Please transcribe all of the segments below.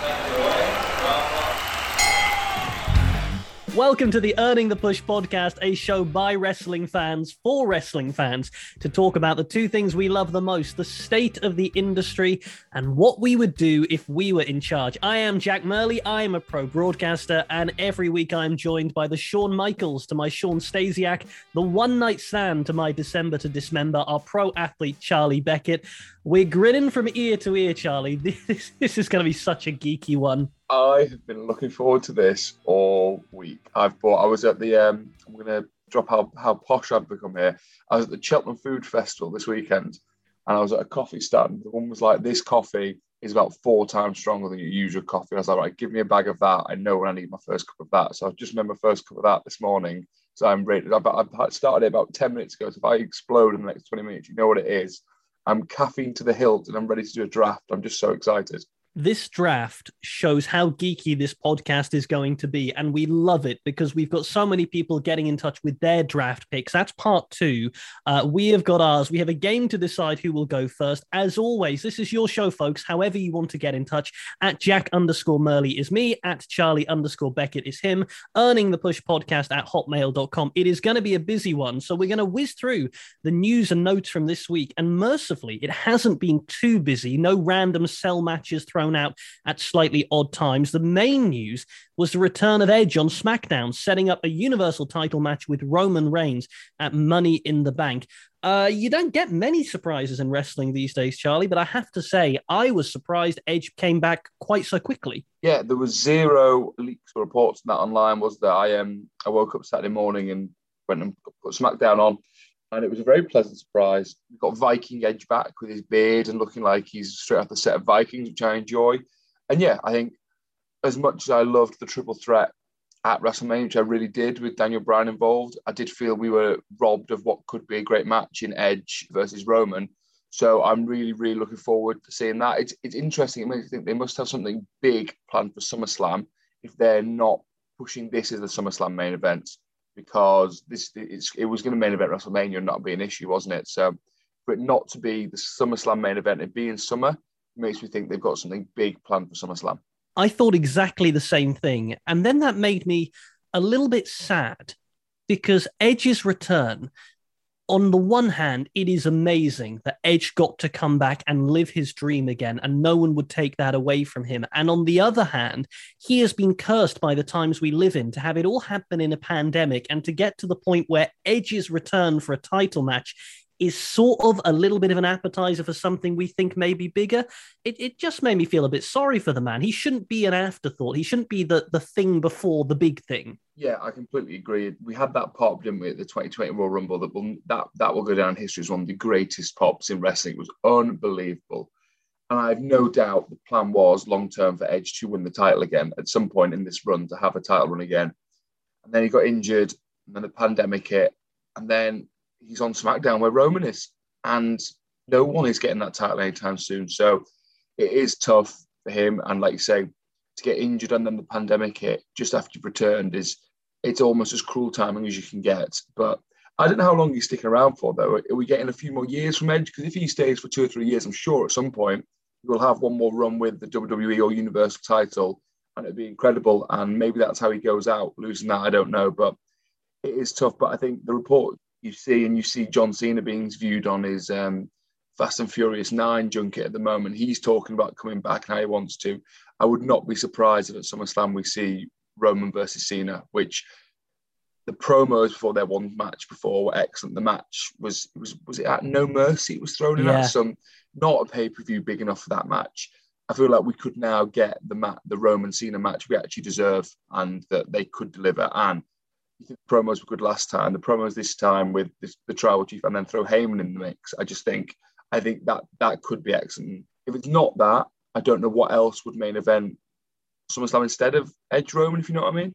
Thank you. Welcome to the Earning the Push podcast, a show by wrestling fans for wrestling fans to talk about the two things we love the most the state of the industry and what we would do if we were in charge. I am Jack Murley, I am a pro broadcaster, and every week I am joined by the Shawn Michaels to my Shawn Stasiak, the one night stand to my December to Dismember, our pro athlete Charlie Beckett. We're grinning from ear to ear, Charlie. This, this is going to be such a geeky one. I have been looking forward to this all week. I've bought. I was at the. Um, I'm going to drop how how posh I've become here. I was at the Cheltenham Food Festival this weekend, and I was at a coffee stand. The one was like, "This coffee is about four times stronger than your usual coffee." I was like, "Right, give me a bag of that. I know when I need my first cup of that." So I just made my first cup of that this morning. So I'm ready. I've started it about ten minutes ago. So if I explode in the next twenty minutes, you know what it is. I'm caffeine to the hilt, and I'm ready to do a draft. I'm just so excited this draft shows how geeky this podcast is going to be. And we love it because we've got so many people getting in touch with their draft picks. That's part two. Uh, we have got ours. We have a game to decide who will go first. As always, this is your show, folks. However, you want to get in touch, at Jack underscore Murley is me, at Charlie underscore Beckett is him, earning the push podcast at hotmail.com. It is going to be a busy one. So we're going to whiz through the news and notes from this week. And mercifully, it hasn't been too busy. No random cell matches thrown thrown out at slightly odd times. The main news was the return of Edge on SmackDown, setting up a Universal title match with Roman Reigns at Money in the Bank. Uh, you don't get many surprises in wrestling these days, Charlie, but I have to say, I was surprised Edge came back quite so quickly. Yeah, there was zero leaks or reports on that online, was there? I um I woke up Saturday morning and went and put SmackDown on and it was a very pleasant surprise. We've got Viking Edge back with his beard and looking like he's straight off the set of Vikings, which I enjoy. And yeah, I think as much as I loved the triple threat at WrestleMania, which I really did with Daniel Bryan involved, I did feel we were robbed of what could be a great match in Edge versus Roman. So I'm really, really looking forward to seeing that. It's it's interesting. It makes me think they must have something big planned for SummerSlam if they're not pushing this as the SummerSlam main event because this it was going to main event WrestleMania and not be an issue, wasn't it? So for it not to be the SummerSlam main event and be in summer makes me think they've got something big planned for SummerSlam. I thought exactly the same thing. And then that made me a little bit sad because Edge's return on the one hand, it is amazing that Edge got to come back and live his dream again, and no one would take that away from him. And on the other hand, he has been cursed by the times we live in to have it all happen in a pandemic and to get to the point where Edge's return for a title match is sort of a little bit of an appetizer for something we think may be bigger. It, it just made me feel a bit sorry for the man. He shouldn't be an afterthought. He shouldn't be the, the thing before the big thing. Yeah, I completely agree. We had that pop, didn't we, at the 2020 Royal Rumble that will that that will go down in history as one of the greatest pops in wrestling. It was unbelievable. And I have no doubt the plan was long term for Edge to win the title again at some point in this run to have a title run again. And then he got injured, and then the pandemic hit, and then he's on SmackDown where Roman is, and no one is getting that title anytime soon. So it is tough for him. And like you say, to get injured and then the pandemic hit just after you've returned is it's almost as cruel timing as you can get. But I don't know how long he's sticking around for though. Are we getting a few more years from Edge? Because if he stays for two or three years, I'm sure at some point he will have one more run with the WWE or Universal title, and it'd be incredible. And maybe that's how he goes out losing that. I don't know, but it is tough. But I think the report you see, and you see John Cena being viewed on his um, Fast and Furious 9 junket at the moment. He's talking about coming back and how he wants to. I would not be surprised if at SummerSlam we see Roman versus Cena, which the promos before their one match before were excellent. The match was was was it at No Mercy? It was thrown in yeah. at some not a pay per view big enough for that match. I feel like we could now get the mat the Roman Cena match we actually deserve and that they could deliver. And the promos were good last time. The promos this time with this, the tribal chief and then throw Heyman in the mix. I just think I think that that could be excellent. If it's not that, I don't know what else would main event SummerSlam instead of Edge Roman, if you know what I mean.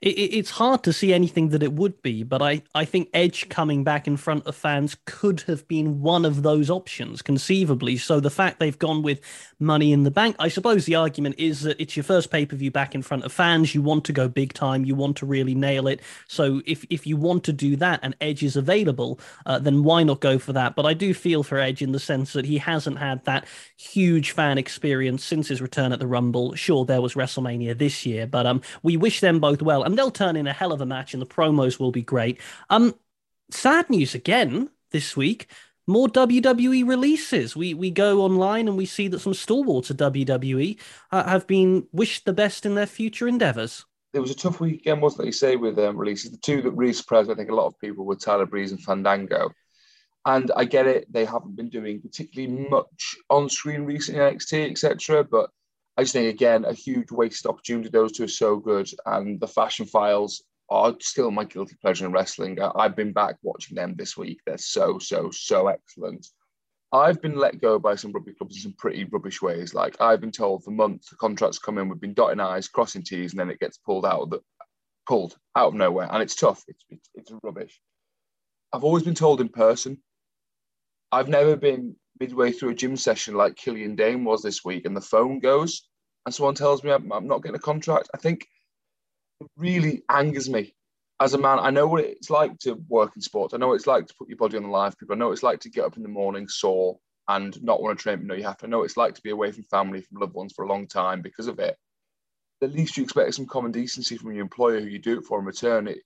It, it's hard to see anything that it would be, but I, I think Edge coming back in front of fans could have been one of those options, conceivably. So the fact they've gone with Money in the Bank, I suppose the argument is that it's your first pay per view back in front of fans. You want to go big time, you want to really nail it. So if, if you want to do that and Edge is available, uh, then why not go for that? But I do feel for Edge in the sense that he hasn't had that huge fan experience since his return at the Rumble. Sure, there was WrestleMania this year, but um, we wish them both well and they'll turn in a hell of a match, and the promos will be great. Um, sad news again this week. More WWE releases. We we go online and we see that some stalwarts of WWE uh, have been wished the best in their future endeavors. It was a tough weekend, wasn't it? You say with um, releases. The two that really surprised I think a lot of people were Tyler Breeze and Fandango. And I get it; they haven't been doing particularly much on screen recently, NXT, etc. But I just think again a huge wasted opportunity. Those two are so good, and the Fashion Files are still my guilty pleasure in wrestling. I've been back watching them this week. They're so so so excellent. I've been let go by some rugby clubs in some pretty rubbish ways. Like I've been told for months the contracts come in, we've been dotting I's, crossing T's, and then it gets pulled out of the pulled out of nowhere, and it's tough. It's it's, it's rubbish. I've always been told in person. I've never been midway through a gym session like Killian Dain was this week, and the phone goes, and someone tells me I'm, I'm not getting a contract, I think it really angers me. As a man, I know what it's like to work in sports. I know what it's like to put your body on the line for people. I know what it's like to get up in the morning sore and not want to train, but know you have to. I know what it's like to be away from family, from loved ones for a long time because of it. The least you expect some common decency from your employer who you do it for in return. It,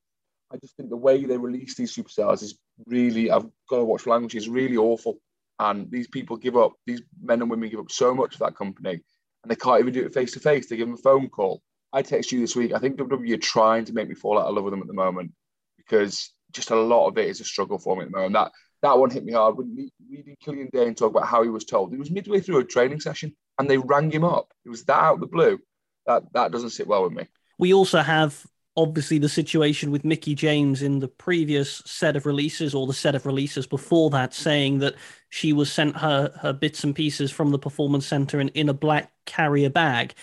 I just think the way they release these superstars is really, I've got to watch language, is really awful. And these people give up, these men and women give up so much for that company, and they can't even do it face to face. They give them a phone call. I text you this week. I think WWE are trying to make me fall out of love with them at the moment because just a lot of it is a struggle for me at the moment. That that one hit me hard. When reading Killian Dain talk about how he was told, he was midway through a training session and they rang him up. It was that out of the blue. That that doesn't sit well with me. We also have obviously the situation with Mickie James in the previous set of releases or the set of releases before that saying that she was sent her her bits and pieces from the performance center in, in a black carrier bag.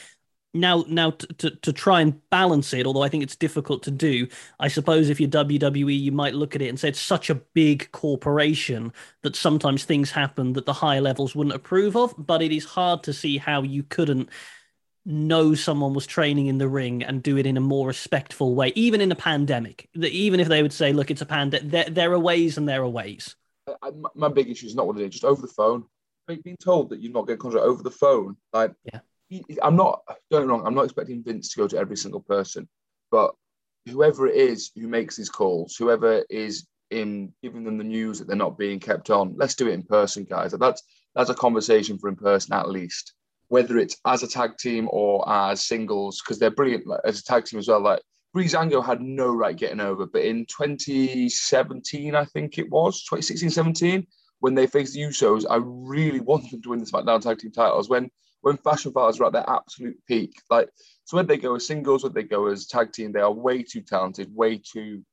Now now to, to, to try and balance it although i think it's difficult to do i suppose if you're wwe you might look at it and say it's such a big corporation that sometimes things happen that the higher levels wouldn't approve of but it is hard to see how you couldn't know someone was training in the ring and do it in a more respectful way, even in a pandemic. Even if they would say, "Look, it's a pandemic," there, there are ways and there are ways. Uh, I, my big issue is not what it is, just over the phone. Being told that you're not getting contract over the phone, like, yeah. I'm not. Don't wrong. I'm not expecting Vince to go to every single person, but whoever it is who makes these calls, whoever is in giving them the news that they're not being kept on, let's do it in person, guys. That's that's a conversation for in person at least whether it's as a tag team or as singles, because they're brilliant as a tag team as well. Like Breezango had no right getting over, but in 2017, I think it was 2016, 17, when they faced the Usos, I really wanted them to win the SmackDown tag team titles. When when Fashion Files were at their absolute peak, like so, when they go as singles, when they go as tag team, they are way too talented, way too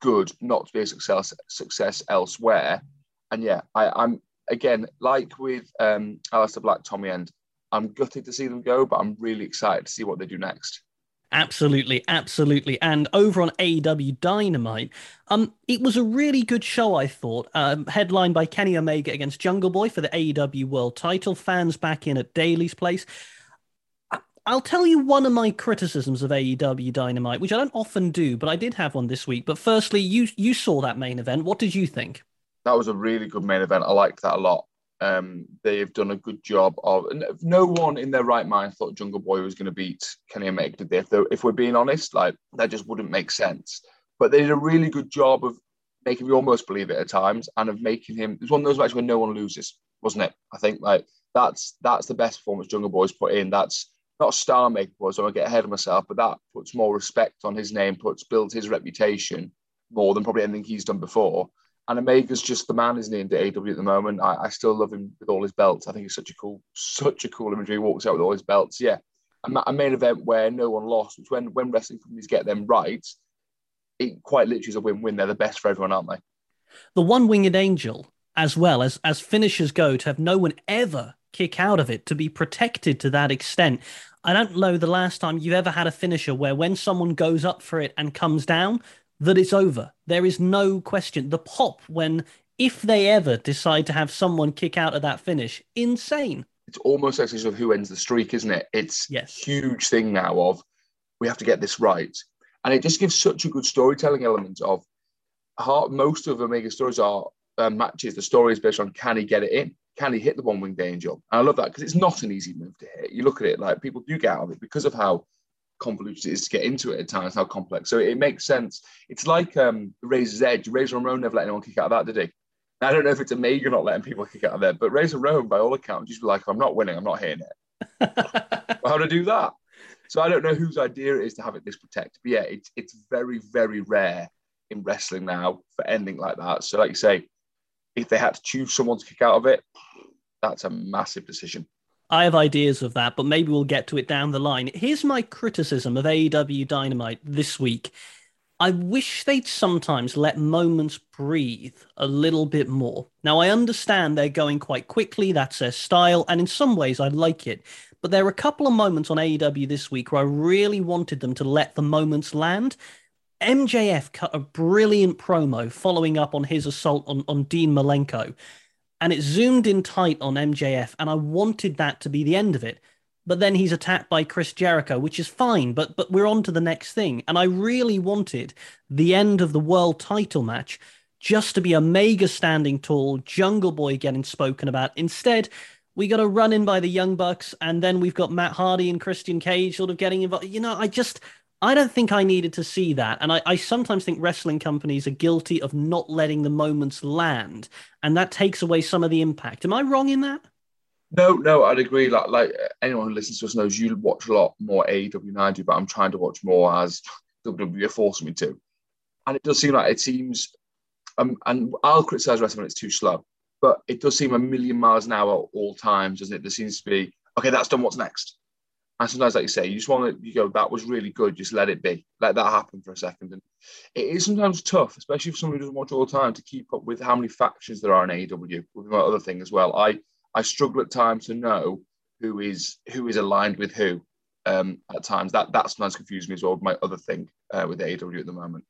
good not to be a success success elsewhere. And yeah, I, I'm again like with um, Aleister Black, Tommy End. I'm gutted to see them go, but I'm really excited to see what they do next. Absolutely, absolutely. And over on AEW Dynamite, um, it was a really good show, I thought. Um, headlined by Kenny Omega against Jungle Boy for the AEW World Title. Fans back in at Daily's Place. I'll tell you one of my criticisms of AEW Dynamite, which I don't often do, but I did have one this week. But firstly, you you saw that main event. What did you think? That was a really good main event. I liked that a lot. Um, they've done a good job of. No one in their right mind thought Jungle Boy was going to beat Kenny Omega. Did they? If, if we're being honest, like that just wouldn't make sense. But they did a really good job of making me almost believe it at times, and of making him. It was one of those matches where no one loses, wasn't it? I think like that's that's the best performance Jungle Boy's put in. That's not a star maker. So I get ahead of myself, but that puts more respect on his name, puts builds his reputation more than probably anything he's done before. And Omega's just the man, isn't he, in AEW at the moment? I, I, still love him with all his belts. I think he's such a cool, such a cool imagery. He walks out with all his belts. Yeah. A, a main event where no one lost, which when, when wrestling companies get them right, it quite literally is a win-win. They're the best for everyone, aren't they? The one-winged angel as well as as finishers go to have no one ever kick out of it to be protected to that extent. I don't know the last time you've ever had a finisher where when someone goes up for it and comes down, that it's over. There is no question. The pop when if they ever decide to have someone kick out of that finish, insane. It's almost like of who ends the streak, isn't it? It's yes. huge thing now of we have to get this right. And it just gives such a good storytelling element of how most of Omega stories are uh, matches. The story is based on can he get it in? Can he hit the one winged angel? And I love that because it's not an easy move to hit. You look at it like people do get out of it because of how convoluted it is to get into it at times, how complex. So it makes sense. It's like um, Razor's Edge. Razor Ramon never let anyone kick out of that, did he? I don't know if it's a Omega not letting people kick out of there, but Razor Ramon, by all accounts, just be like, I'm not winning, I'm not hitting it. how to do that? So I don't know whose idea it is to have it this protect. But yeah, it's it's very, very rare in wrestling now for ending like that. So like you say, if they had to choose someone to kick out of it, that's a massive decision. I have ideas of that, but maybe we'll get to it down the line. Here's my criticism of AEW Dynamite this week. I wish they'd sometimes let moments breathe a little bit more. Now, I understand they're going quite quickly, that's their style, and in some ways I like it. But there are a couple of moments on AEW this week where I really wanted them to let the moments land. MJF cut a brilliant promo following up on his assault on, on Dean Malenko, and it zoomed in tight on MJF, and I wanted that to be the end of it. But then he's attacked by Chris Jericho, which is fine, but but we're on to the next thing. And I really wanted the end of the world title match just to be Omega standing tall, Jungle Boy getting spoken about. Instead, we got a run in by the Young Bucks, and then we've got Matt Hardy and Christian Cage sort of getting involved. You know, I just I don't think I needed to see that. And I, I, sometimes think wrestling companies are guilty of not letting the moments land. And that takes away some of the impact. Am I wrong in that? No, no, I'd agree. Like, like anyone who listens to us knows you watch a lot more AEW I do, but I'm trying to watch more as WWE are forcing me to. And it does seem like it seems, um, and I'll criticize wrestling when it's too slow, but it does seem a million miles an hour all times, doesn't it? There seems to be, okay, that's done, what's next? And sometimes, like you say, you just want to, you go, that was really good, just let it be. Let that happen for a second. And it is sometimes tough, especially for somebody who doesn't watch all the time, to keep up with how many factions there are in AEW, with my other thing as well. I, I struggle at times to know who is who is aligned with who um, at times. That that sometimes confuses me as well. with My other thing uh, with AEW at the moment.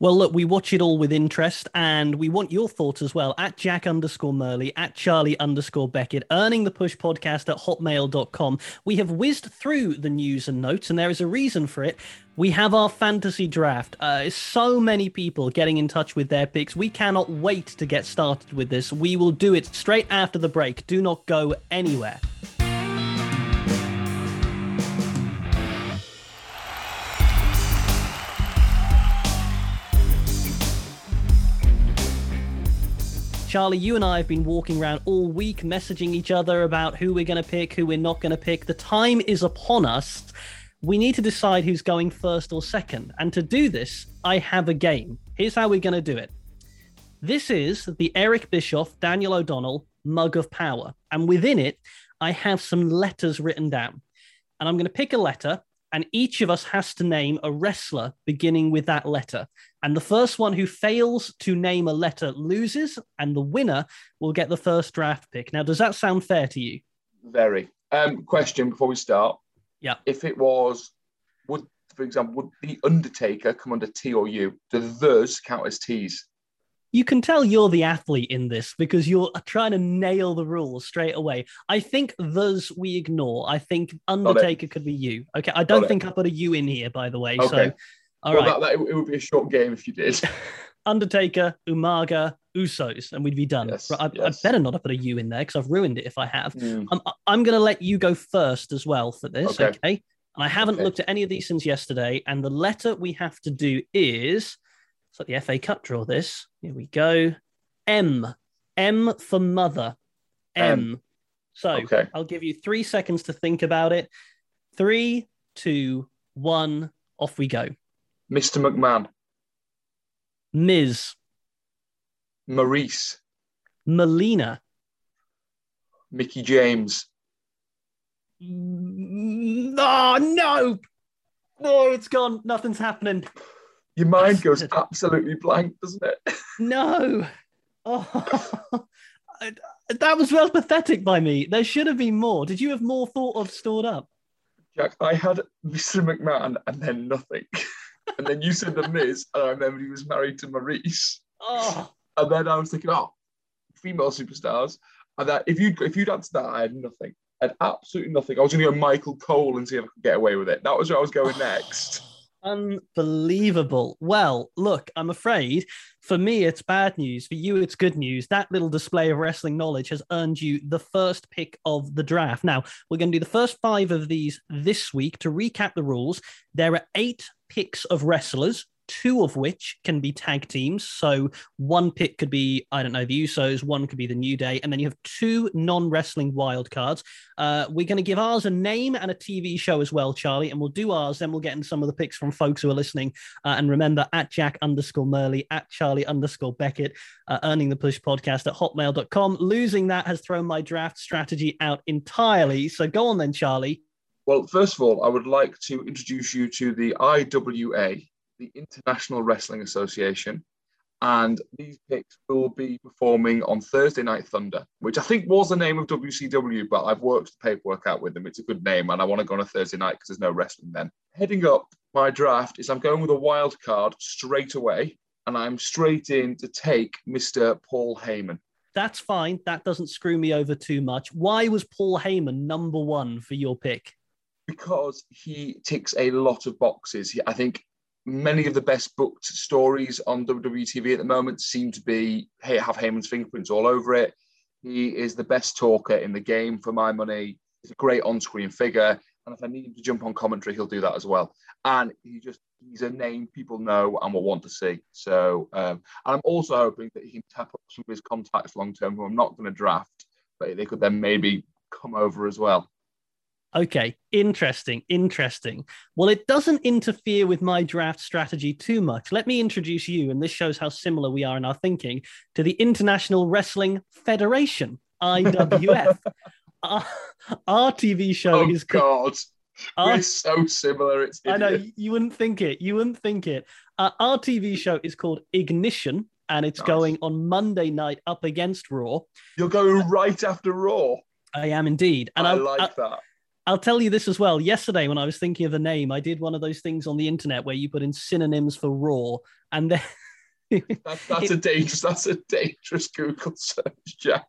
Well, look, we watch it all with interest and we want your thoughts as well at Jack underscore Murley, at Charlie underscore Beckett, earning the push podcast at hotmail.com. We have whizzed through the news and notes, and there is a reason for it. We have our fantasy draft. Uh, so many people getting in touch with their picks. We cannot wait to get started with this. We will do it straight after the break. Do not go anywhere. Charlie, you and I have been walking around all week messaging each other about who we're going to pick, who we're not going to pick. The time is upon us. We need to decide who's going first or second. And to do this, I have a game. Here's how we're going to do it. This is the Eric Bischoff, Daniel O'Donnell mug of power. And within it, I have some letters written down. And I'm going to pick a letter and each of us has to name a wrestler beginning with that letter. And the first one who fails to name a letter loses, and the winner will get the first draft pick. Now, does that sound fair to you? Very. Um, question before we start. Yeah. If it was, would, for example, would the Undertaker come under T or U? Do those count as T's? You can tell you're the athlete in this because you're trying to nail the rules straight away. I think those we ignore. I think Undertaker could be you. Okay, I don't think I put a U in here, by the way. Okay. So, all well, right. that, that, it would be a short game if you did. Undertaker, Umaga, Usos, and we'd be done. Yes, I, yes. I, better not have put a U in there because I've ruined it if I have. Mm. I'm, I'm going to let you go first as well for this. Okay. okay? And I haven't okay. looked at any of these since yesterday. And the letter we have to do is so the FA Cup draw this. Here we go. M. M for mother. M. M. So okay. I'll give you three seconds to think about it. Three, two, one, off we go. Mr. McMahon. Ms. Maryse. Melina. Mickie James. Mm, ah, oh, no. No, it's gone. Nothing's happening. Your mind goes absolutely blank, doesn't it? No. Oh, that was well pathetic by me. There should have been more. Did you have more thought of stored up? Jack, I had Mr. McMahon and then nothing. and then you said the Miz, and I remember he was married to Maryse. Oh, And then I was thinking, oh, female superstars. And that if you'd if you'd answered that, I had nothing. I had absolutely nothing. I was going to go Michael Cole and see if I could get away with it. That was where I was going next. Unbelievable. Well, look, I'm afraid for me it's bad news. For you, it's good news. That little display of wrestling knowledge has earned you the first pick of the draft. Now, we're going to do the first five of these this week. To recap the rules, there are eight picks of wrestlers. Two of which can be tag teams. So one pick could be, I don't know, the Usos, one could be the New Day, and then you have two non wrestling wild cards. Uh, we're going to give ours a name and a TV show as well, Charlie, and we'll do ours. Then we'll get in some of the picks from folks who are listening. Uh, and remember, at Jack underscore Murley, at Charlie underscore Beckett, uh, earning the push podcast at hotmail.com. Losing that has thrown my draft strategy out entirely. So go on then, Charlie. Well, first of all, I would like to introduce you to the IWA, the International Wrestling Association. And these picks will be performing on Thursday Night Thunder, which I think was the name of WCW, but I've worked the paperwork out with them. It's a good name, and I want to go on a Thursday night because there's no wrestling then. Heading up my draft is I'm going with a wild card straight away, and I'm straight in to take Mr. Paul Heyman. That's fine. That doesn't screw me over too much. Why was Paul Heyman number one for your pick? because he ticks a lot of boxes. I think many of the best booked stories on WWE TV at the moment seem to be have Heyman's fingerprints all over it. He is the best talker in the game for my money. He's a great on-screen figure, and if I need him to jump on commentary, he'll do that as well. And he just he's a name people know and will want to see. So um, and I'm also hoping that he can tap up some of his contacts long term, who I'm not going to draft, but they could then maybe come over as well. Okay, interesting, interesting. Well, it doesn't interfere with my draft strategy too much. Let me introduce you, and this shows how similar we are in our thinking, to the International Wrestling Federation, IWF. our, our TV show Oh is called. God, our- we're so similar. It's I know you wouldn't think it. You wouldn't think it. Uh, our TV show is called Ignition, and it's Nice. going on Monday night up against Raw. You're going right after Raw. I am indeed, and I I'll, like I'll, that. I'll tell you this as well. Yesterday, when I was thinking of the name, I did one of those things on the internet where you put in synonyms for Raw, and then. That's, that's a dangerous. That's a dangerous Google search, Jack.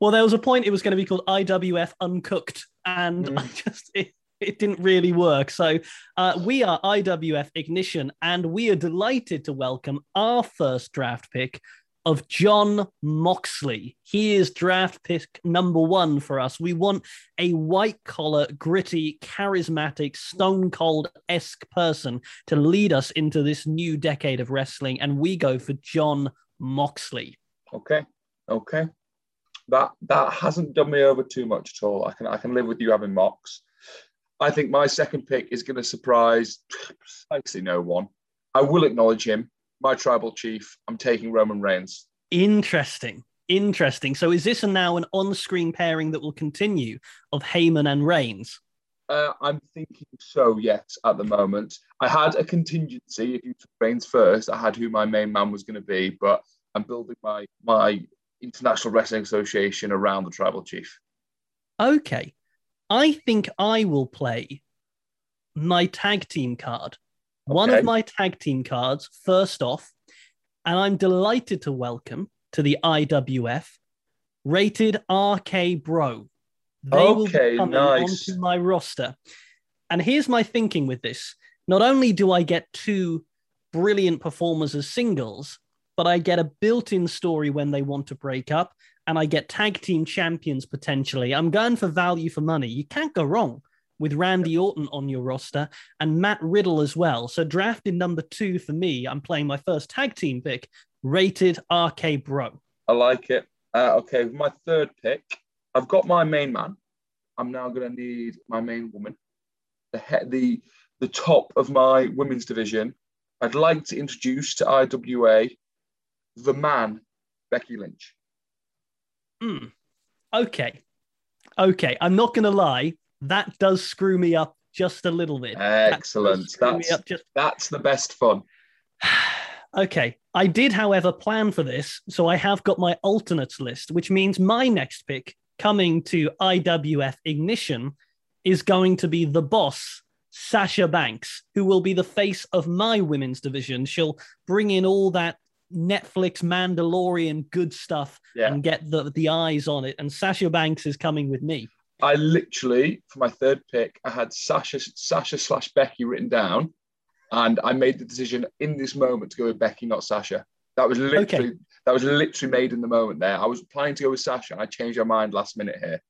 Well, there was a point it was going to be called IWF Uncooked, and Mm. I just it, it didn't really work. So uh, we are IWF Ignition, and we are delighted to welcome our first draft pick of Jon Moxley. He is draft pick number one for us. We want a white collar, gritty, charismatic, stone cold esque person to lead us into this new decade of wrestling, and we go for Jon Moxley. Okay, okay. That that hasn't done me over too much at all. I can I can live with you having Mox. I think my second pick is going to surprise precisely no one. I will acknowledge him, my tribal chief. I'm taking Roman Reigns. Interesting. Interesting. So is this now an on-screen pairing that will continue of Heyman and Reigns? Uh, I'm thinking so, yes, at the moment. I had a contingency. If you took Reigns first, I had who my main man was going to be, but I'm building my my International Wrestling Association around the tribal chief. Okay. I think I will play my tag team card. One of my tag team cards, first off, and I'm delighted to welcome to the IWF rated RK Bro. They will Okay, be coming nice. onto my roster. And here's my thinking with this. Not only do I get two brilliant performers as singles, but I get a built-in story when they want to break up, and I get tag team champions potentially. I'm going for value for money. You can't go wrong with Randy Orton on your roster and Matt Riddle as well. So drafted number two for me. I'm playing my first tag team pick, rated RK Bro. I like it. Uh, okay, with my third pick, I've got my main man. I'm now going to need my main woman, the he- the the top of my women's division. I'd like to introduce to IWA the man, Becky Lynch. Hmm. Okay. Okay. I'm not going to lie. That does screw me up just a little bit. Excellent. me That's just that's the best fun. Okay. I did, however, plan for this. So I have got my alternates list, which means my next pick coming to IWF Ignition is going to be the boss, Sasha Banks, who will be the face of my women's division. She'll bring in all that Netflix Mandalorian good stuff Yeah. and get the, the eyes on it. And Sasha Banks is coming with me. I literally, for my third pick, I had Sasha, Sasha slash Becky written down, and I made the decision in this moment to go with Becky, not Sasha. That was literally that was literally made in the moment. There, I was planning to go with Sasha, and I changed my mind last minute here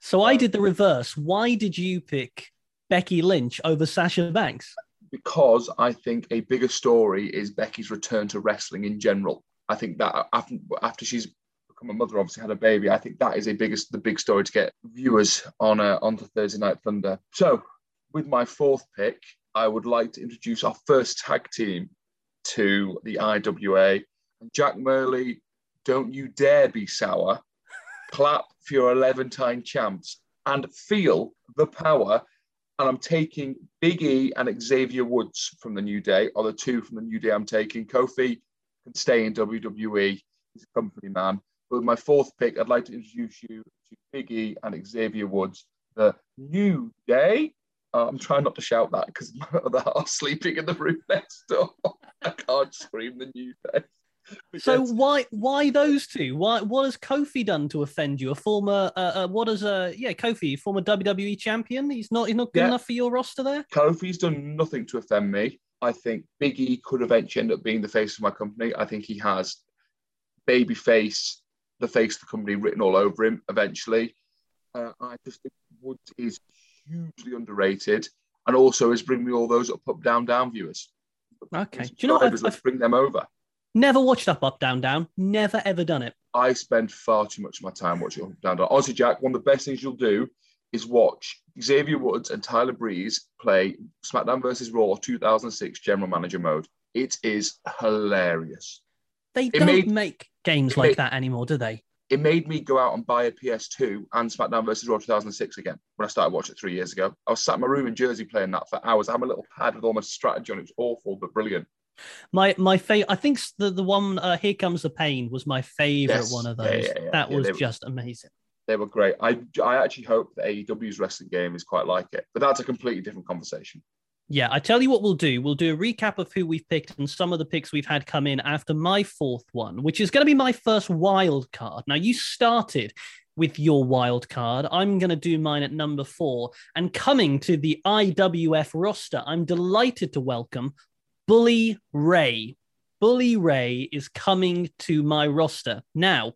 So I um, did the reverse. Why did you pick Becky Lynch over Sasha Banks? because I think a bigger story is Becky's return to wrestling in general. I think that after, after she's become a mother, obviously had a baby, I think that is a biggest the big story to get viewers on uh, onto Thursday Night Thunder. So, with my fourth pick, I would like to introduce our first tag team to the IWA. Jack Murley, don't you dare be sour. Clap for your 11 time champs and feel the power and I'm taking Big E and Xavier Woods from the New Day, or the two from the New Day I'm taking. Kofi can stay in WWE, he's a company man. With my fourth pick, I'd like to introduce you to Big E and Xavier Woods, the New Day. Uh, I'm trying not to shout that because my other half sleeping in the room next door. I can't scream the New Day. So why why those two? Why what has Kofi done to offend you? A former uh, uh, what is a yeah Kofi former WWE champion? He's not he's not good Yeah. enough for your roster there. Kofi's done nothing to offend me. I think Big E could eventually end up being the face of my company. I think he has baby face, the face of the company written all over him eventually. Uh, I just think Woods is hugely underrated and also is bringing me all those up, up, down, down viewers. Okay. Do you know what? I've, bring them over. never watched Up Up Down Down. Never ever done it. I spend far too much of my time watching Up, Down, Down. Honestly, Jack, one of the best things you'll do is watch Xavier Woods and Tyler Breeze play SmackDown versus Raw 2006 General Manager mode. It is hilarious. They It don't made- make games it like made- that anymore, do they? It made me go out and buy a PS2 and SmackDown versus Raw 2006 again when I started watching it three years ago. I was sat in my room in Jersey playing that for hours. I had a little pad with all my strategy on it. It was awful, but brilliant. My my favorite. I think the the one uh, Here Comes the Pain was my favorite Yes. one of those. yeah, yeah. That Yeah, was were- just amazing. They were great. I, I actually hope that AEW's wrestling game is quite like it, but that's a completely different conversation. Yeah, I tell you what we'll do. We'll do a recap of who we've picked and some of the picks we've had come in after my fourth one, which is going to be my first wild card. Now, you started with your wild card. I'm going to do mine at number four. And coming to the IWF roster, I'm delighted to welcome Bully Ray. Bully Ray is coming to my roster. Now,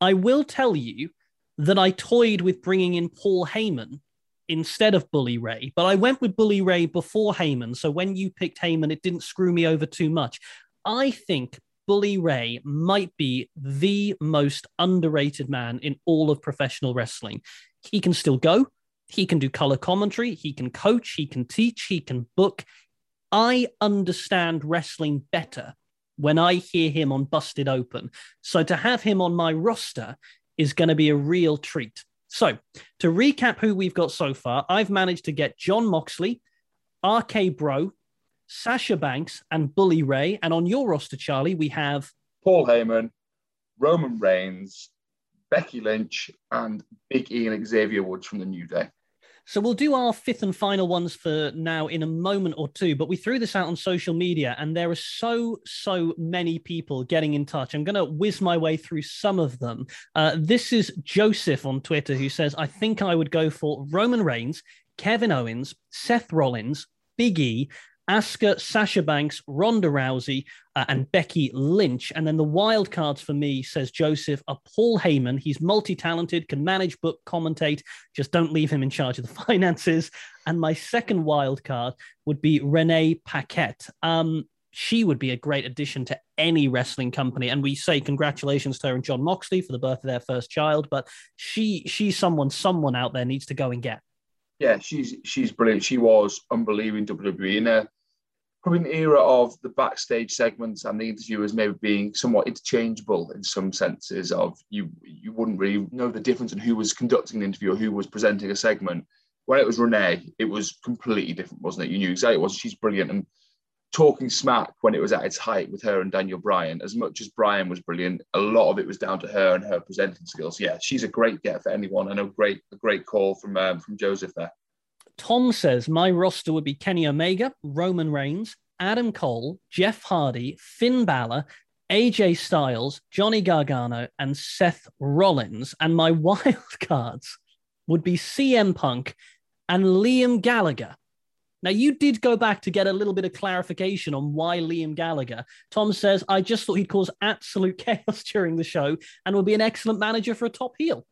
I will tell you that I toyed with bringing in Paul Heyman instead of Bully Ray, but I went with Bully Ray before Heyman. So when you picked Heyman, it didn't screw me over too much. I think Bully Ray might be the most underrated man in all of professional wrestling. He can still go, he can do color commentary, he can coach, he can teach, he can book. I understand wrestling better when I hear him on Busted Open. So to have him on my roster is going to be a real treat. So, to recap who we've got so far, I've managed to get Jon Moxley, RK Bro, Sasha Banks, and Bully Ray. And on your roster, Charlie, we have Paul Heyman, Roman Reigns, Becky Lynch, and Big E and Xavier Woods from the New Day. So we'll do our fifth and final ones for now in a moment or two, but we threw this out on social media and there are so, so many people getting in touch. I'm going to whiz my way through some of them. Uh, this is Joseph on Twitter who says, I think I would go for Roman Reigns, Kevin Owens, Seth Rollins, Big E, Asuka, Sasha Banks, Ronda Rousey, uh, and Becky Lynch. And then the wild cards for me, says Joseph, are Paul Heyman. He's multi talented, can manage, book, commentate. Just don't leave him in charge of the finances. And my second wild card would be Renee Paquette. Um, she would be a great addition to any wrestling company. And we say congratulations to her and Jon Moxley for the birth of their first child. But she she's someone someone out there needs to go and get. Yeah, she's she's brilliant. She was unbelievable WWE in a probably an era of the backstage segments and the interviewers maybe being somewhat interchangeable in some senses of you you wouldn't really know the difference in who was conducting the interview or who was presenting a segment. When it was Renee, it was completely different, wasn't it? You knew exactly what she's brilliant and talking smack when it was at its height with her and Daniel Bryan. As much as Bryan was brilliant, a lot of it was down to her and her presenting skills. Yeah, she's a great get for anyone, and a great a great call from um, from Joseph there. Tom says my roster would be Kenny Omega, Roman Reigns, Adam Cole, Jeff Hardy, Finn Balor, AJ Styles, Johnny Gargano, and Seth Rollins. And my wild cards would be CM Punk and Liam Gallagher. Now, you did go back to get a little bit of clarification on why Liam Gallagher. Tom says, I just thought he'd cause absolute chaos during the show and would be an excellent manager for a top heel.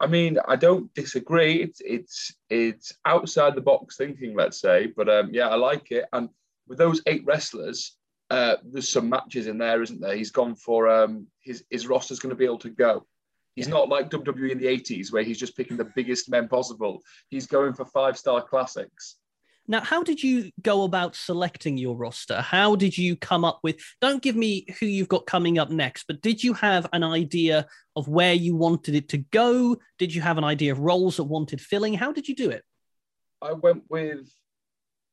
I mean, I don't disagree. It's it's it's outside the box thinking, let's say. But um, yeah, I like it. And with those eight wrestlers, uh, there's some matches in there, isn't there? He's gone for um, his his roster's going to be able to go. He's yeah. not like WWE in the 80s where he's just picking the biggest men possible. He's going for five star classics. Now, how did you go about selecting your roster? How did you come up with? Don't give me who you've got coming up next, but did you have an idea of where you wanted it to go? Did you have an idea of roles that wanted filling? How did you do it? I went with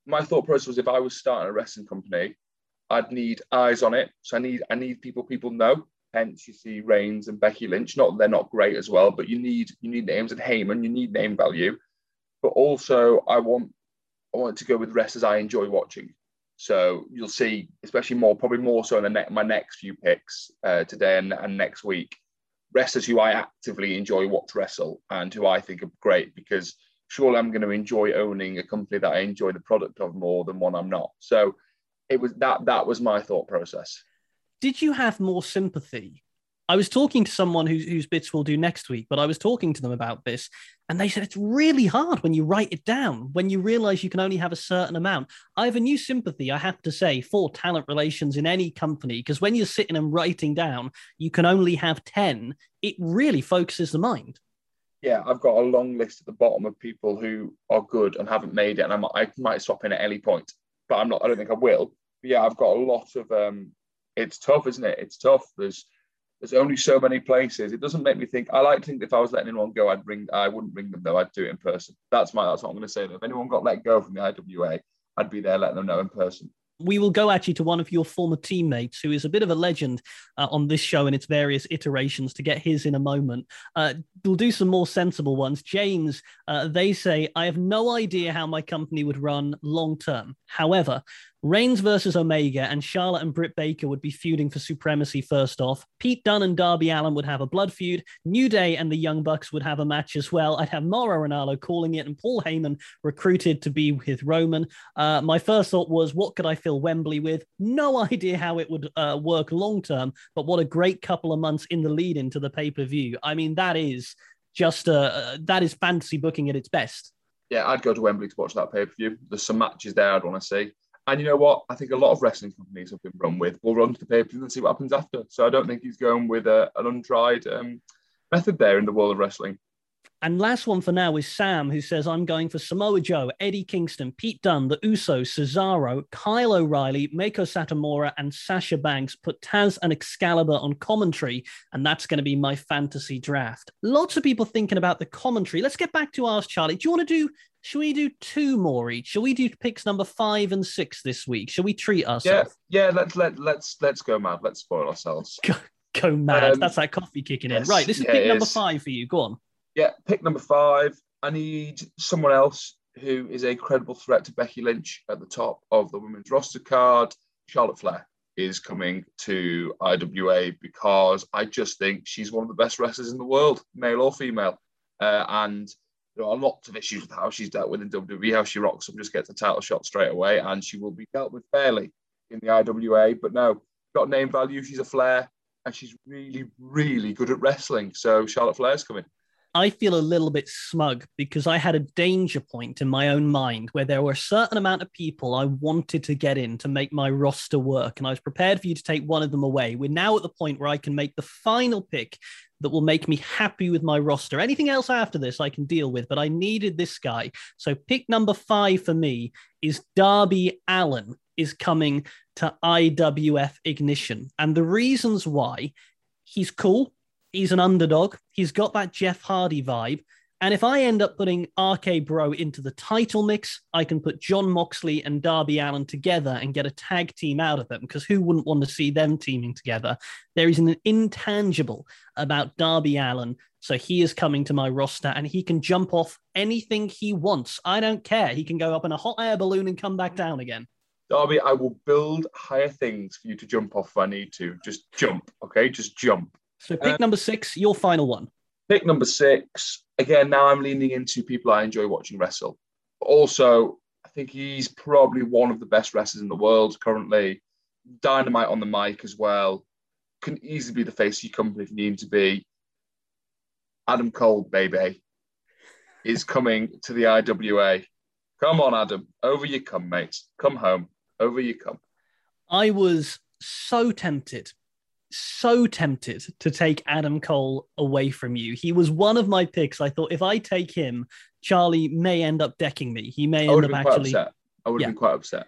my thought process was if I was starting a wrestling company, I'd need eyes on it. So I need I need people people know. Hence, you see Reigns and Becky Lynch. Not they're not great as well, but you need you need names and Heyman. You need name value, but also I want I want to go with wrestlers I enjoy watching. So you'll see, especially more, probably more so in the ne- my next few picks uh, today and, and next week, wrestlers who I actively enjoy watch wrestle and who I think are great because surely I'm going to enjoy owning a company that I enjoy the product of more than one I'm not. So it was that that was my thought process. Did you have more sympathy I was talking to someone whose, whose bits we'll do next week, but I was talking to them about this, and they said it's really hard when you write it down, when you realize you can only have a certain amount. I have a new sympathy, I have to say, for talent relations in any company, because when you're sitting and writing down, you can only have 10. It really focuses the mind. Yeah, I've got a long list at the bottom of people who are good and haven't made it, and I'm, i might swap in at any point, but I'm not. I don't think I will. But yeah, I've got a lot of. Um, it's tough, isn't it? It's tough. There's there's only so many places. It doesn't make me think. I like to think if I was letting anyone go, I'd ring. I wouldn't ring them though. I'd do it in person. That's my. That's what I'm going to say. If anyone got let go from the IWA, I'd be there letting them know in person we will go actually to one of your former teammates who is a bit of a legend uh, on this show and its various iterations to get his in a moment. Uh, we'll do some more sensible ones. James, uh, they say, I have no idea how my company would run long term. However, Reigns versus Omega and Charlotte and Britt Baker would be feuding for supremacy first off. Pete Dunne and Darby Allin would have a blood feud. New Day and the Young Bucks would have a match as well. I'd have Mauro Ranallo calling it and Paul Heyman recruited to be with Roman. Uh, my first thought was, what could I fill Wembley with? No idea how it would uh, work long term, but what a great couple of months in the lead into the pay per view. I mean, that is just uh, that is fantasy booking at its best. Yeah, I'd go to Wembley to watch that pay per view. There's some matches there I'd want to see. And you know what? I think a lot of wrestling companies have been run with We'll run to the papers and see what happens after. So I don't think he's going with a, an untried um, method there in the world of wrestling. And last one for now is Sam, who says, I'm going for Samoa Joe, Eddie Kingston, Pete Dunne, The Usos, Cesaro, Kyle O'Reilly, Meiko Satomura, and Sasha Banks. Put Taz and Excalibur on commentary, and that's going to be my fantasy draft. Lots of people thinking about the commentary. Let's get back to ours, Charlie. Do you want to do should we do two more each? Shall we do picks number five and six this week? Shall we treat ourselves? Yeah, yeah. Let's let let's let's go mad. Let's spoil ourselves. Go, go mad. Um, That's that coffee kicking yes, in. Right. This is yeah, pick number is. five for you. Go on. Yeah, pick number five. I need someone else who is a credible threat to Becky Lynch at the top of the women's roster card. Charlotte Flair is coming to IWA because I just think she's one of the best wrestlers in the world, male or female. Uh, and there are lots of issues with how she's dealt with in WWE, how she rocks them, just gets a title shot straight away, and she will be dealt with fairly in the IWA. But no, got name value. She's a Flair, and she's really, really good at wrestling. So Charlotte Flair's coming. I feel a little bit smug because I had a danger point in my own mind where there were a certain amount of people I wanted to get in to make my roster work. And I was prepared for you to take one of them away. We're now at the point where I can make the final pick that will make me happy with my roster. Anything else after this I can deal with, but I needed this guy. So pick number five for me is Darby Allin is coming to IWF Ignition. And the reasons why he's cool. He's an underdog. He's got that Jeff Hardy vibe. And if I end up putting RK Bro into the title mix, I can put Jon Moxley and Darby Allin together and get a tag team out of them because who wouldn't want to see them teaming together? There is an intangible about Darby Allin. So he is coming to my roster and he can jump off anything he wants. I don't care. He can go up in a hot air balloon and come back down again. Darby, I will build higher things for you to jump off if I need to. Just jump, okay? Just jump. So pick uh, number six, your final one. Pick number six. Again, now I'm leaning into people I enjoy watching wrestle. Also, I think he's probably one of the best wrestlers in the world currently. Dynamite on the mic as well. Can easily be the face of your company if you need to be. Adam Cole, baby, is coming to the IWA. Come on, Adam. Over you come, mate. Come home. Over you come. I was so tempted so tempted to take Adam Cole away from you. He was one of my picks. I thought if I take him, Charlie may end up decking me. He may end up actually. Upset. I would have yeah. been quite upset.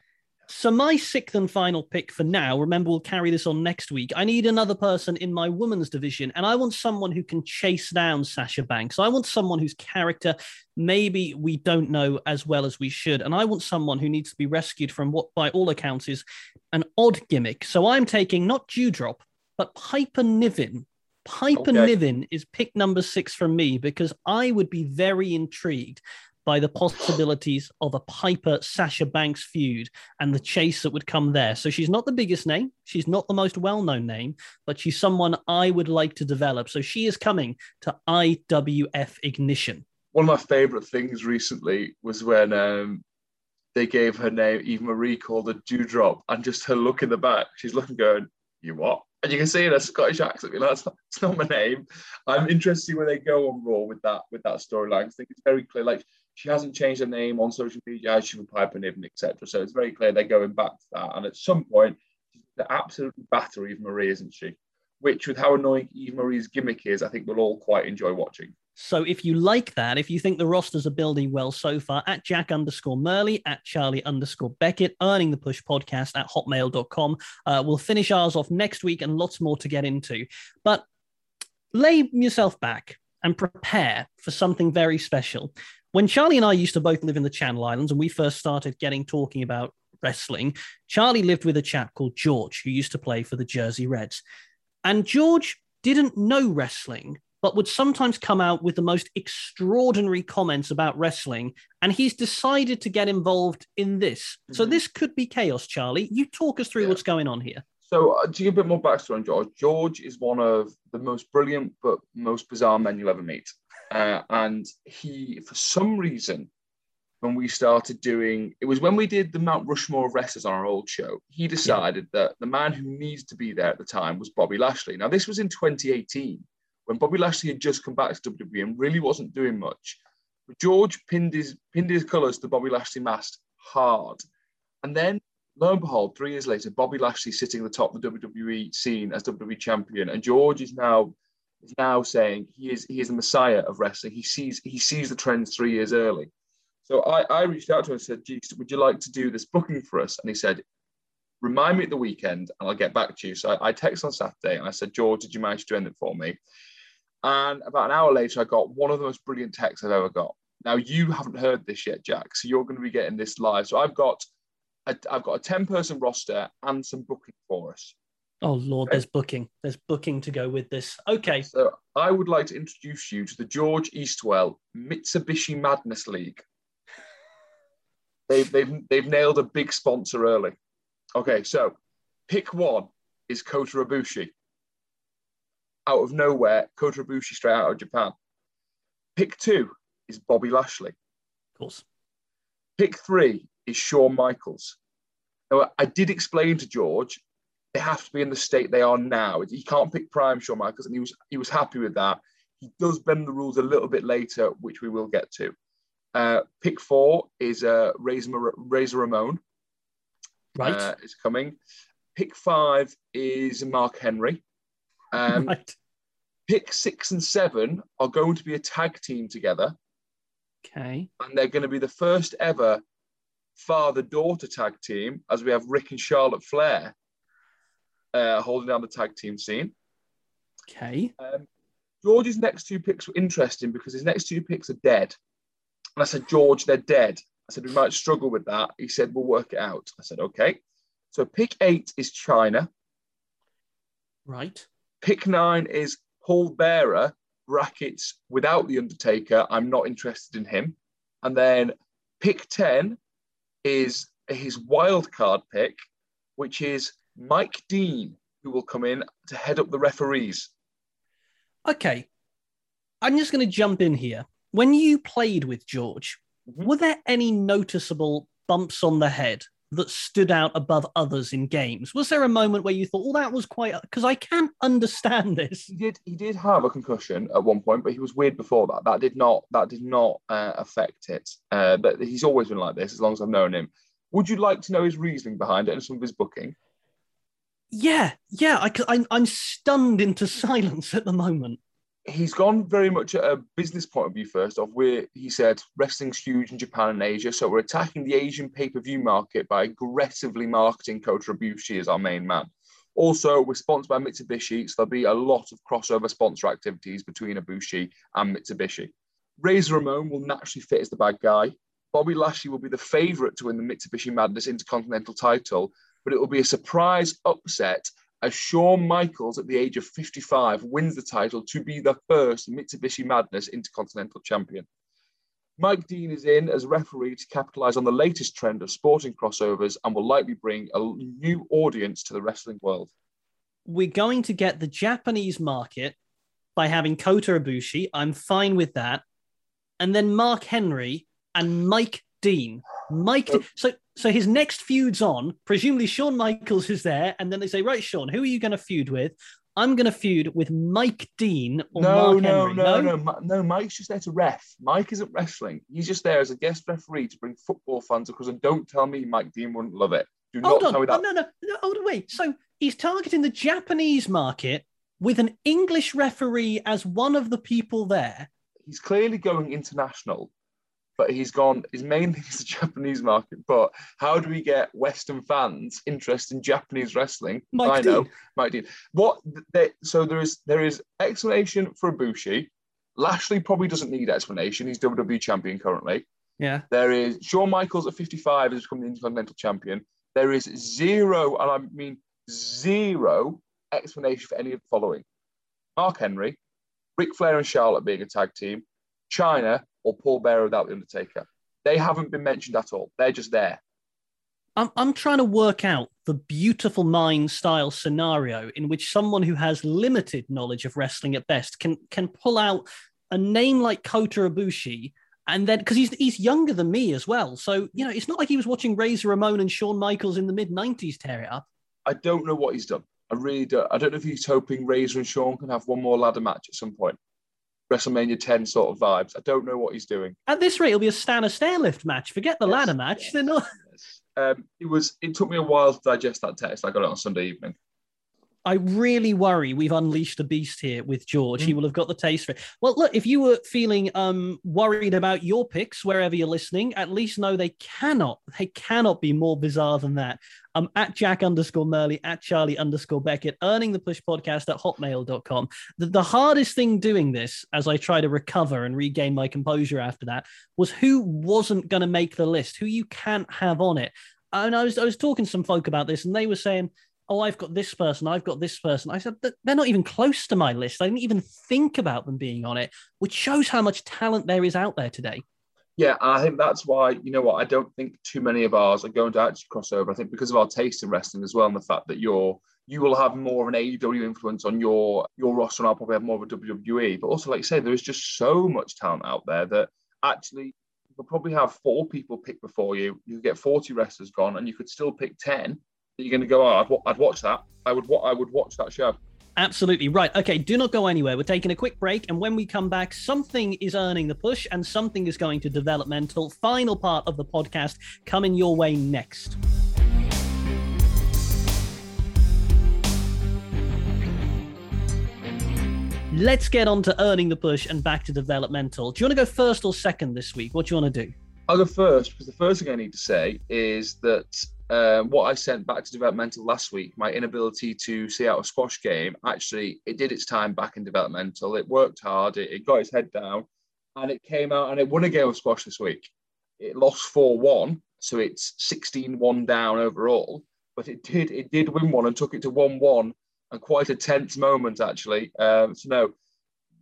So my sixth and final pick for now, remember we'll carry this on next week. I need another person in my women's division, and I want someone who can chase down Sasha Banks. I want someone whose character maybe we don't know as well as we should, and I want someone who needs to be rescued from what, by all accounts, is an odd gimmick. So I'm taking not Doudrop, but Piper Niven. Piper okay. Niven is pick number six for me because I would be very intrigued by the possibilities of a Piper Sasha Banks feud and the chase that would come there. So she's not the biggest name, she's not the most well known name, but she's someone I would like to develop. So she is coming to IWF Ignition. One of my favorite things recently was when um, they gave her name, Eva Marie called a Doudrop, and just her look in the back. She's looking, going, You what? And you can see in a Scottish accent, you know, that's not, that's not my name. I'm interested where they go on Raw with that with that storyline. I think it's very clear. Like she hasn't changed her name on social media she would Piper Niven, etc. So it's very clear they're going back to that. And at some point, the absolutely batter Eva Marie, isn't she? Which, with how annoying Eva Marie's gimmick is, I think we'll all quite enjoy watching. So if you like that, if you think the rosters are building well so far, at Jack underscore Murley, at Charlie underscore Beckett, earning the push podcast at hotmail.com. Uh, we'll finish ours off next week and lots more to get into. But lay yourself back and prepare for something very special. When Charlie and I used to both live in the Channel Islands and we first started getting talking about wrestling, Charlie lived with a chap called George who used to play for the Jersey Reds. And George didn't know wrestling but would sometimes come out with the most extraordinary comments about wrestling. And he's decided to get involved in this. Mm-hmm. So this could be chaos, Charlie. You talk us through yeah. what's going on here. So uh, to give a bit more backstory on George, George is one of the most brilliant but most bizarre men you'll ever meet. Uh, and he, for some reason, when we started doing it was when we did the Mount Rushmore of wrestlers on our old show. He decided yeah. that the man who needs to be there at the time was Bobby Lashley. Now this was in 2018 when Bobby Lashley had just come back to WWE and really wasn't doing much. George pinned his pinned his colours to Bobby Lashley mask hard. And then lo and behold, three years later, Bobby Lashley sitting at the top of the WWE scene as WWE champion. And George is now is now saying he is he is the messiah of wrestling. He sees he sees the trends three years early. So I, I reached out to him and said, Geez, would you like to do this booking for us? And he said, Remind me at the weekend and I'll get back to you. So I, I texted on Saturday and I said, George, did you manage to end it for me? And about an hour later, I got one of the most brilliant texts I've ever got. Now you haven't heard this yet, Jack, so you're going to be getting this live. So I've got a, I've got a ten person roster and some booking for us. Oh Lord, okay. there's booking. There's booking to go with this. Okay. So I would like to introduce you to the George Eastwell Mitsubishi Madness League. They've they've they've nailed a big sponsor early. Okay, so pick one is Kota Ibushi out of nowhere, Kota Ibushi straight out of Japan. Pick two is Bobby Lashley. Of course. Pick three is Shawn Michaels. Now, I did explain to George they have to be in the state they are now. He can't pick prime Shawn Michaels, and he was he was happy with that. He does bend the rules a little bit later, which we will get to. Uh, pick four is uh, Razor, Razor Ramon. Right. Uh, is coming. Pick five is Mark Henry. Um, right. Pick six and seven are going to be a tag team together. Okay. And they're going to be the first ever father daughter tag team, as we have Ric and Charlotte Flair uh, holding down the tag team scene. Okay. Um, George's next two picks were interesting because his next two picks are dead. And I said, George, they're dead. I said, we might struggle with that. He said, we'll work it out. I said, okay. So pick eight is Chyna. Right. Pick nine is Paul Bearer, brackets without The Undertaker. I'm not interested in him. And then pick 10 is his wild card pick, which is Mike Dean, who will come in to head up the referees. Okay. I'm just going to jump in here. When you played with George, Mhm. were there any noticeable bumps on the head that stood out above others in games? Was there a moment where you thought, "Oh, that was quite," because I can't understand this. He did. He did have a concussion at one point, but he was weird before that. That did not. That did not uh, affect it. Uh, but he's always been like this as long as I've known him. Would you like to know his reasoning behind it and some of his booking? Yeah, yeah, I, I'm, I'm stunned into silence at the moment. He's gone very much at a business point of view. First off, where he said wrestling's huge in Japan and Asia, so we're attacking the Asian pay-per-view market by aggressively marketing Kota Ibushi as our main man. Also, we're sponsored by Mitsubishi, so there'll be a lot of crossover sponsor activities between Ibushi and Mitsubishi. Razor Ramon will naturally fit as the bad guy. Bobby Lashley will be the favourite to win the Mitsubishi Madness Intercontinental title, but it will be a surprise upset as Shawn Michaels, at the age of 55, wins the title to be the first Mitsubishi Madness Intercontinental Champion. Mike Dean is in as referee to capitalize on the latest trend of sporting crossovers and will likely bring a new audience to the wrestling world. We're going to get the Japanese market by having Kota Ibushi. I'm fine with that. And then Mark Henry and Mike Dean. Mike, Oh. so so his next feud's on. Presumably Shawn Michaels is there, and then they say, "Right, Shawn, who are you going to feud with?" I'm going to feud with Mike Dean or No, Mark no, Henry. no, no, no, no. Mike's just there to ref. Mike isn't wrestling. He's just there as a guest referee to bring football fans across. And don't tell me Mike Dean wouldn't love it. Do not Hold on, tell me oh, no, no, no, hold on, wait. So he's targeting the Japanese market with an English referee as one of the people there. he's clearly going international, but he's gone. His main thing is the Japanese market. But how do we get Western fans interested in Japanese wrestling? Mike I know, Dean. Mike Dean. What? They, so there is there is explanation for Ibushi. Lashley probably doesn't need explanation. He's WWE champion currently. Yeah. There is Shawn Michaels at 55 has become the Intercontinental Champion. There is zero, and I mean zero, explanation for any of the following: Mark Henry, Ric Flair and Charlotte being a tag team, Chyna, or Paul Bearer without the Undertaker. They haven't been mentioned at all. They're just there. I'm, I'm trying to work out the beautiful mind style scenario in which someone who has limited knowledge of wrestling at best can can pull out a name like Kota Ibushi and then because he's he's younger than me as well. So you know, it's not like he was watching Razor Ramon and Shawn Michaels in the mid '90s tear it up. I don't know what he's done. I really don't. I don't know if he's hoping Razor and Shawn can have one more ladder match at some point. WrestleMania 10 sort of vibes. I don't know what he's doing. At this rate, it'll be a Stannah stairlift match. Forget the Yes, ladder match. yes, They're not. yes. Um, it was. It took me a while to digest that text. I got it on Sunday evening. I really worry we've unleashed a beast here with George. He Mm. will have got the taste for it. Well, look, if you were feeling um worried about your picks wherever you're listening, at least know they cannot, they cannot be more bizarre than that. Um, at Jack underscore Murley, at Charlie underscore Beckett, earning the push podcast at hotmail.com. The, the hardest thing doing this, as I try to recover and regain my composure after that, was who wasn't going to make the list, who you can't have on it. And I was I was talking to some folk about this, and they were saying, oh, I've got this person, I've got this person. I said, "Th- they're not even close to my list. I didn't even think about them being on it, which shows how much talent there is out there today. Yeah, I think that's why, you know what, I don't think too many of ours are going to actually cross over. I think because of our taste in wrestling as well, and the fact that you're you will have more of an AEW influence on your your roster, and I'll probably have more of a WWE. But also, like you say, there is just so much talent out there that actually you'll probably have four people pick before you. You get 40 wrestlers gone, and you could still pick 10 that you're going to go, oh, I'd, wa- I'd watch that. I would I would watch that show. Absolutely right. Okay, do not go anywhere. We're taking a quick break, and when we come back, something is earning the push and something is going to developmental. Final part of the podcast coming your way next. Let's get on to earning the push and back to developmental. Do you want to go first or second this week? What do you want to do? I'll go first because the first thing I need to say is that um, what I sent back to developmental last week, my inability to see out a squash game, actually, it did its time back in developmental. It worked hard, it, it got its head down, and it came out and it won a game of squash this week. It lost 4 1, so it's 16 1 down overall, but it did it did win one and took it to 1 1, and quite a tense moment, actually. Um, so, no,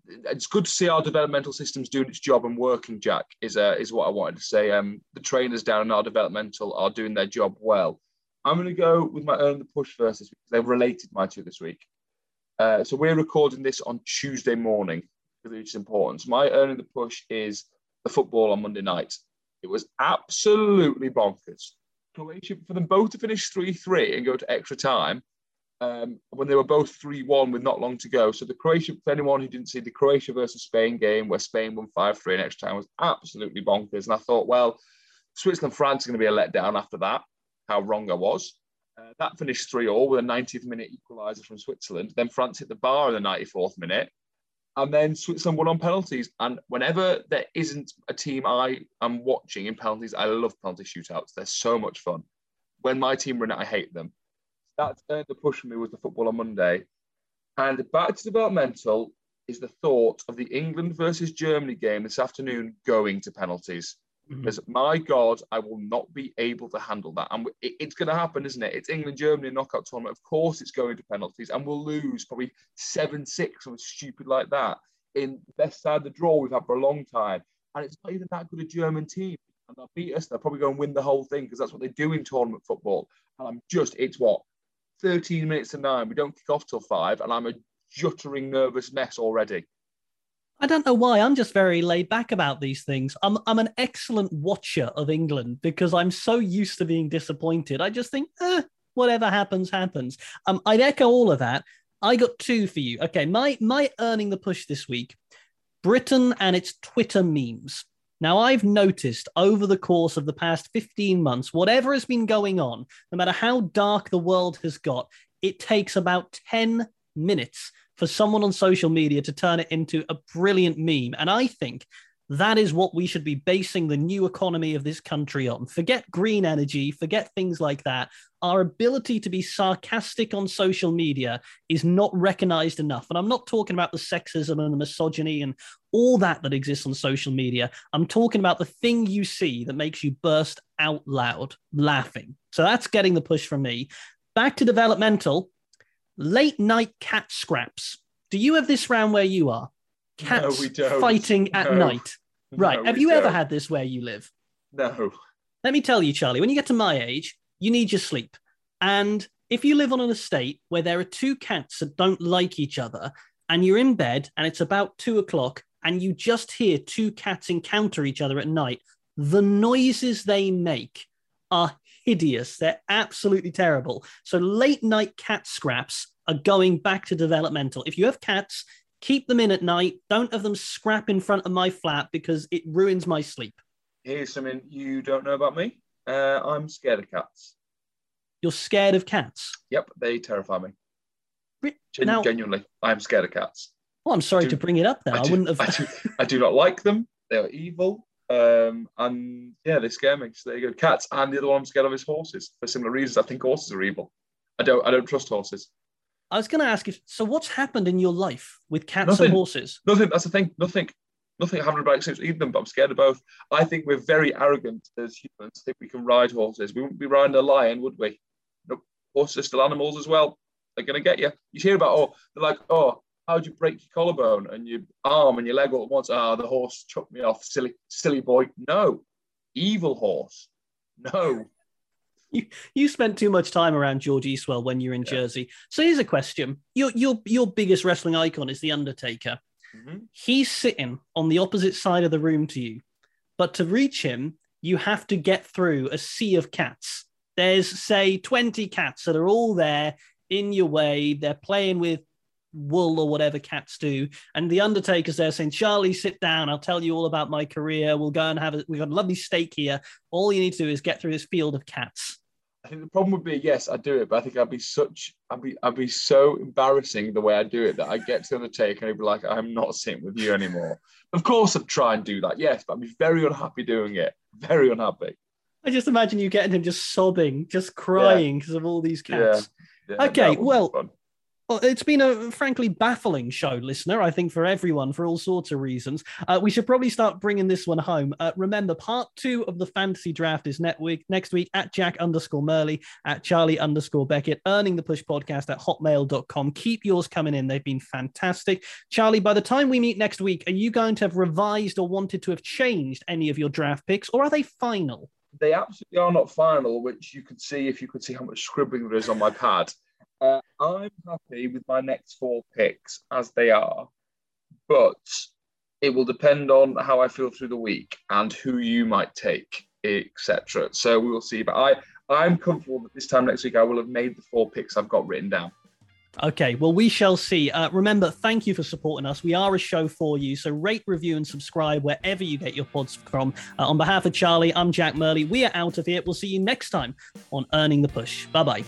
it's good to see our developmental systems doing its job and working. Jack is uh, is what I wanted to say. Um, the trainers down in our developmental are doing their job well. I'm going to go with my earn the push first this week. They've related my two this week. Uh, so we're recording this on Tuesday morning because it's important. So my earning the push is the football on Monday night. It was absolutely bonkers. Croatia for them both to finish three three and go to extra time um, when they were both 3 1 with not long to go. So, the Croatia, for anyone who didn't see the Croatia versus Spain game where Spain won 5 3 in extra time, was absolutely bonkers. And I thought, well, Switzerland France are going to be a letdown after that. How wrong I was. Uh, that finished 3 0 with a 90th minute equaliser from Switzerland. Then France hit the bar in the 94th minute. And then Switzerland won on penalties. And whenever there isn't a team I am watching in penalties, I love penalty shootouts. They're so much fun. When my team run it, I hate them that turned the push for me was the football on Monday. And back to developmental is the thought of the England versus Germany game this afternoon going to penalties. Mm-hmm. Because my God, I will not be able to handle that. And it, it's going to happen, isn't it? It's England Germany knockout tournament. Of course, it's going to penalties, and we'll lose probably 7 6 or stupid like that in the best side of the draw we've had for a long time. And it's not even that good a German team. And they'll beat us. They'll probably go and win the whole thing because that's what they do in tournament football. And I'm just, it's what? 13 minutes to nine. We don't kick off till five, and I'm a juttering nervous mess already. I don't know why. I'm just very laid back about these things. I'm I'm an excellent watcher of England because I'm so used to being disappointed. I just think, eh, whatever happens, happens. Um, I'd echo all of that. I got two for you. Okay, my my earning the push this week, Britain and its Twitter memes. Now, I've noticed over the course of the past 15 months, whatever has been going on, no matter how dark the world has got, it takes about 10 minutes for someone on social media to turn it into a brilliant meme. And I think that is what we should be basing the new economy of this country on. Forget green energy, forget things like that. Our ability to be sarcastic on social media is not recognized enough. And I'm not talking about the sexism and the misogyny and all that that exists on social media. I'm talking about the thing you see that makes you burst out loud laughing. So that's getting the push from me. Back to developmental late night cat scraps. Do you have this round where you are? Cats no, fighting at no. night. Right. No, Have you don't. ever had this where you live? No. Let me tell you, Charlie, when you get to my age, you need your sleep. And if you live on an estate where there are two cats that don't like each other, and you're in bed and it's about two o'clock, and you just hear two cats encounter each other at night, the noises they make are hideous. They're absolutely terrible. So late night cat scraps are going back to developmental. If you have cats, Keep them in at night. Don't have them scrap in front of my flat because it ruins my sleep. Here's something you don't know about me. Uh, I'm scared of cats. You're scared of cats? Yep, they terrify me. Gen- now, genuinely, I'm scared of cats. Well, I'm sorry do, to bring it up. There, I, I wouldn't have. I do, I do not like them. They are evil. Um, and yeah, they scare me. So there you go, cats. And the other one I'm scared of is horses for similar reasons. I think horses are evil. I don't. I don't trust horses. I was going to ask you. So, what's happened in your life with cats nothing, and horses? Nothing. That's the thing. Nothing. Nothing happened about experience with them, but I'm scared of both. I think we're very arrogant as humans. Think we can ride horses. We wouldn't be riding a lion, would we? Nope. Horses are still animals as well. They're going to get you. You hear about oh, they're like oh, how'd you break your collarbone and your arm and your leg all at once? Ah, oh, the horse chucked me off. Silly, silly boy. No, evil horse. No you, you spent too much time around George Eastwell when you're in yeah. Jersey. So here's a question: your your your biggest wrestling icon is the Undertaker. Mm-hmm. He's sitting on the opposite side of the room to you, but to reach him, you have to get through a sea of cats. There's say 20 cats that are all there in your way. They're playing with wool or whatever cats do. And the Undertaker's there saying, Charlie, sit down. I'll tell you all about my career. We'll go and have a, we've got a lovely steak here. All you need to do is get through this field of cats. I think the problem would be yes, I do it, but I think I'd be such, I'd be, I'd be so embarrassing the way I do it that I get to the Undertaker and I'd be like, I'm not sitting with you anymore. of course, I'd try and do that, yes, but I'd be very unhappy doing it. Very unhappy. I just imagine you getting him just sobbing, just crying because yeah. of all these cats. Yeah. Yeah, okay, well, well, it's been a frankly baffling show, listener. I think for everyone, for all sorts of reasons. Uh, we should probably start bringing this one home. Uh, remember, part two of the fantasy draft is next week. Next week at Jack underscore Murley at Charlie underscore Beckett, earning the push podcast at hotmail.com. Keep yours coming in; they've been fantastic. Charlie, by the time we meet next week, are you going to have revised or wanted to have changed any of your draft picks, or are they final? They absolutely are not final, which you could see if you could see how much scribbling there is on my pad. Uh, I'm happy with my next four picks as they are, but it will depend on how I feel through the week and who you might take, etc. So we will see. But I, I'm comfortable that this time next week I will have made the four picks I've got written down. Okay, well, we shall see. Uh, remember, thank you for supporting us. We are a show for you. So rate, review, and subscribe wherever you get your pods from. Uh, on behalf of Charlie, I'm Jack Murley. We are out of here. We'll see you next time on Earning the Push. Bye bye.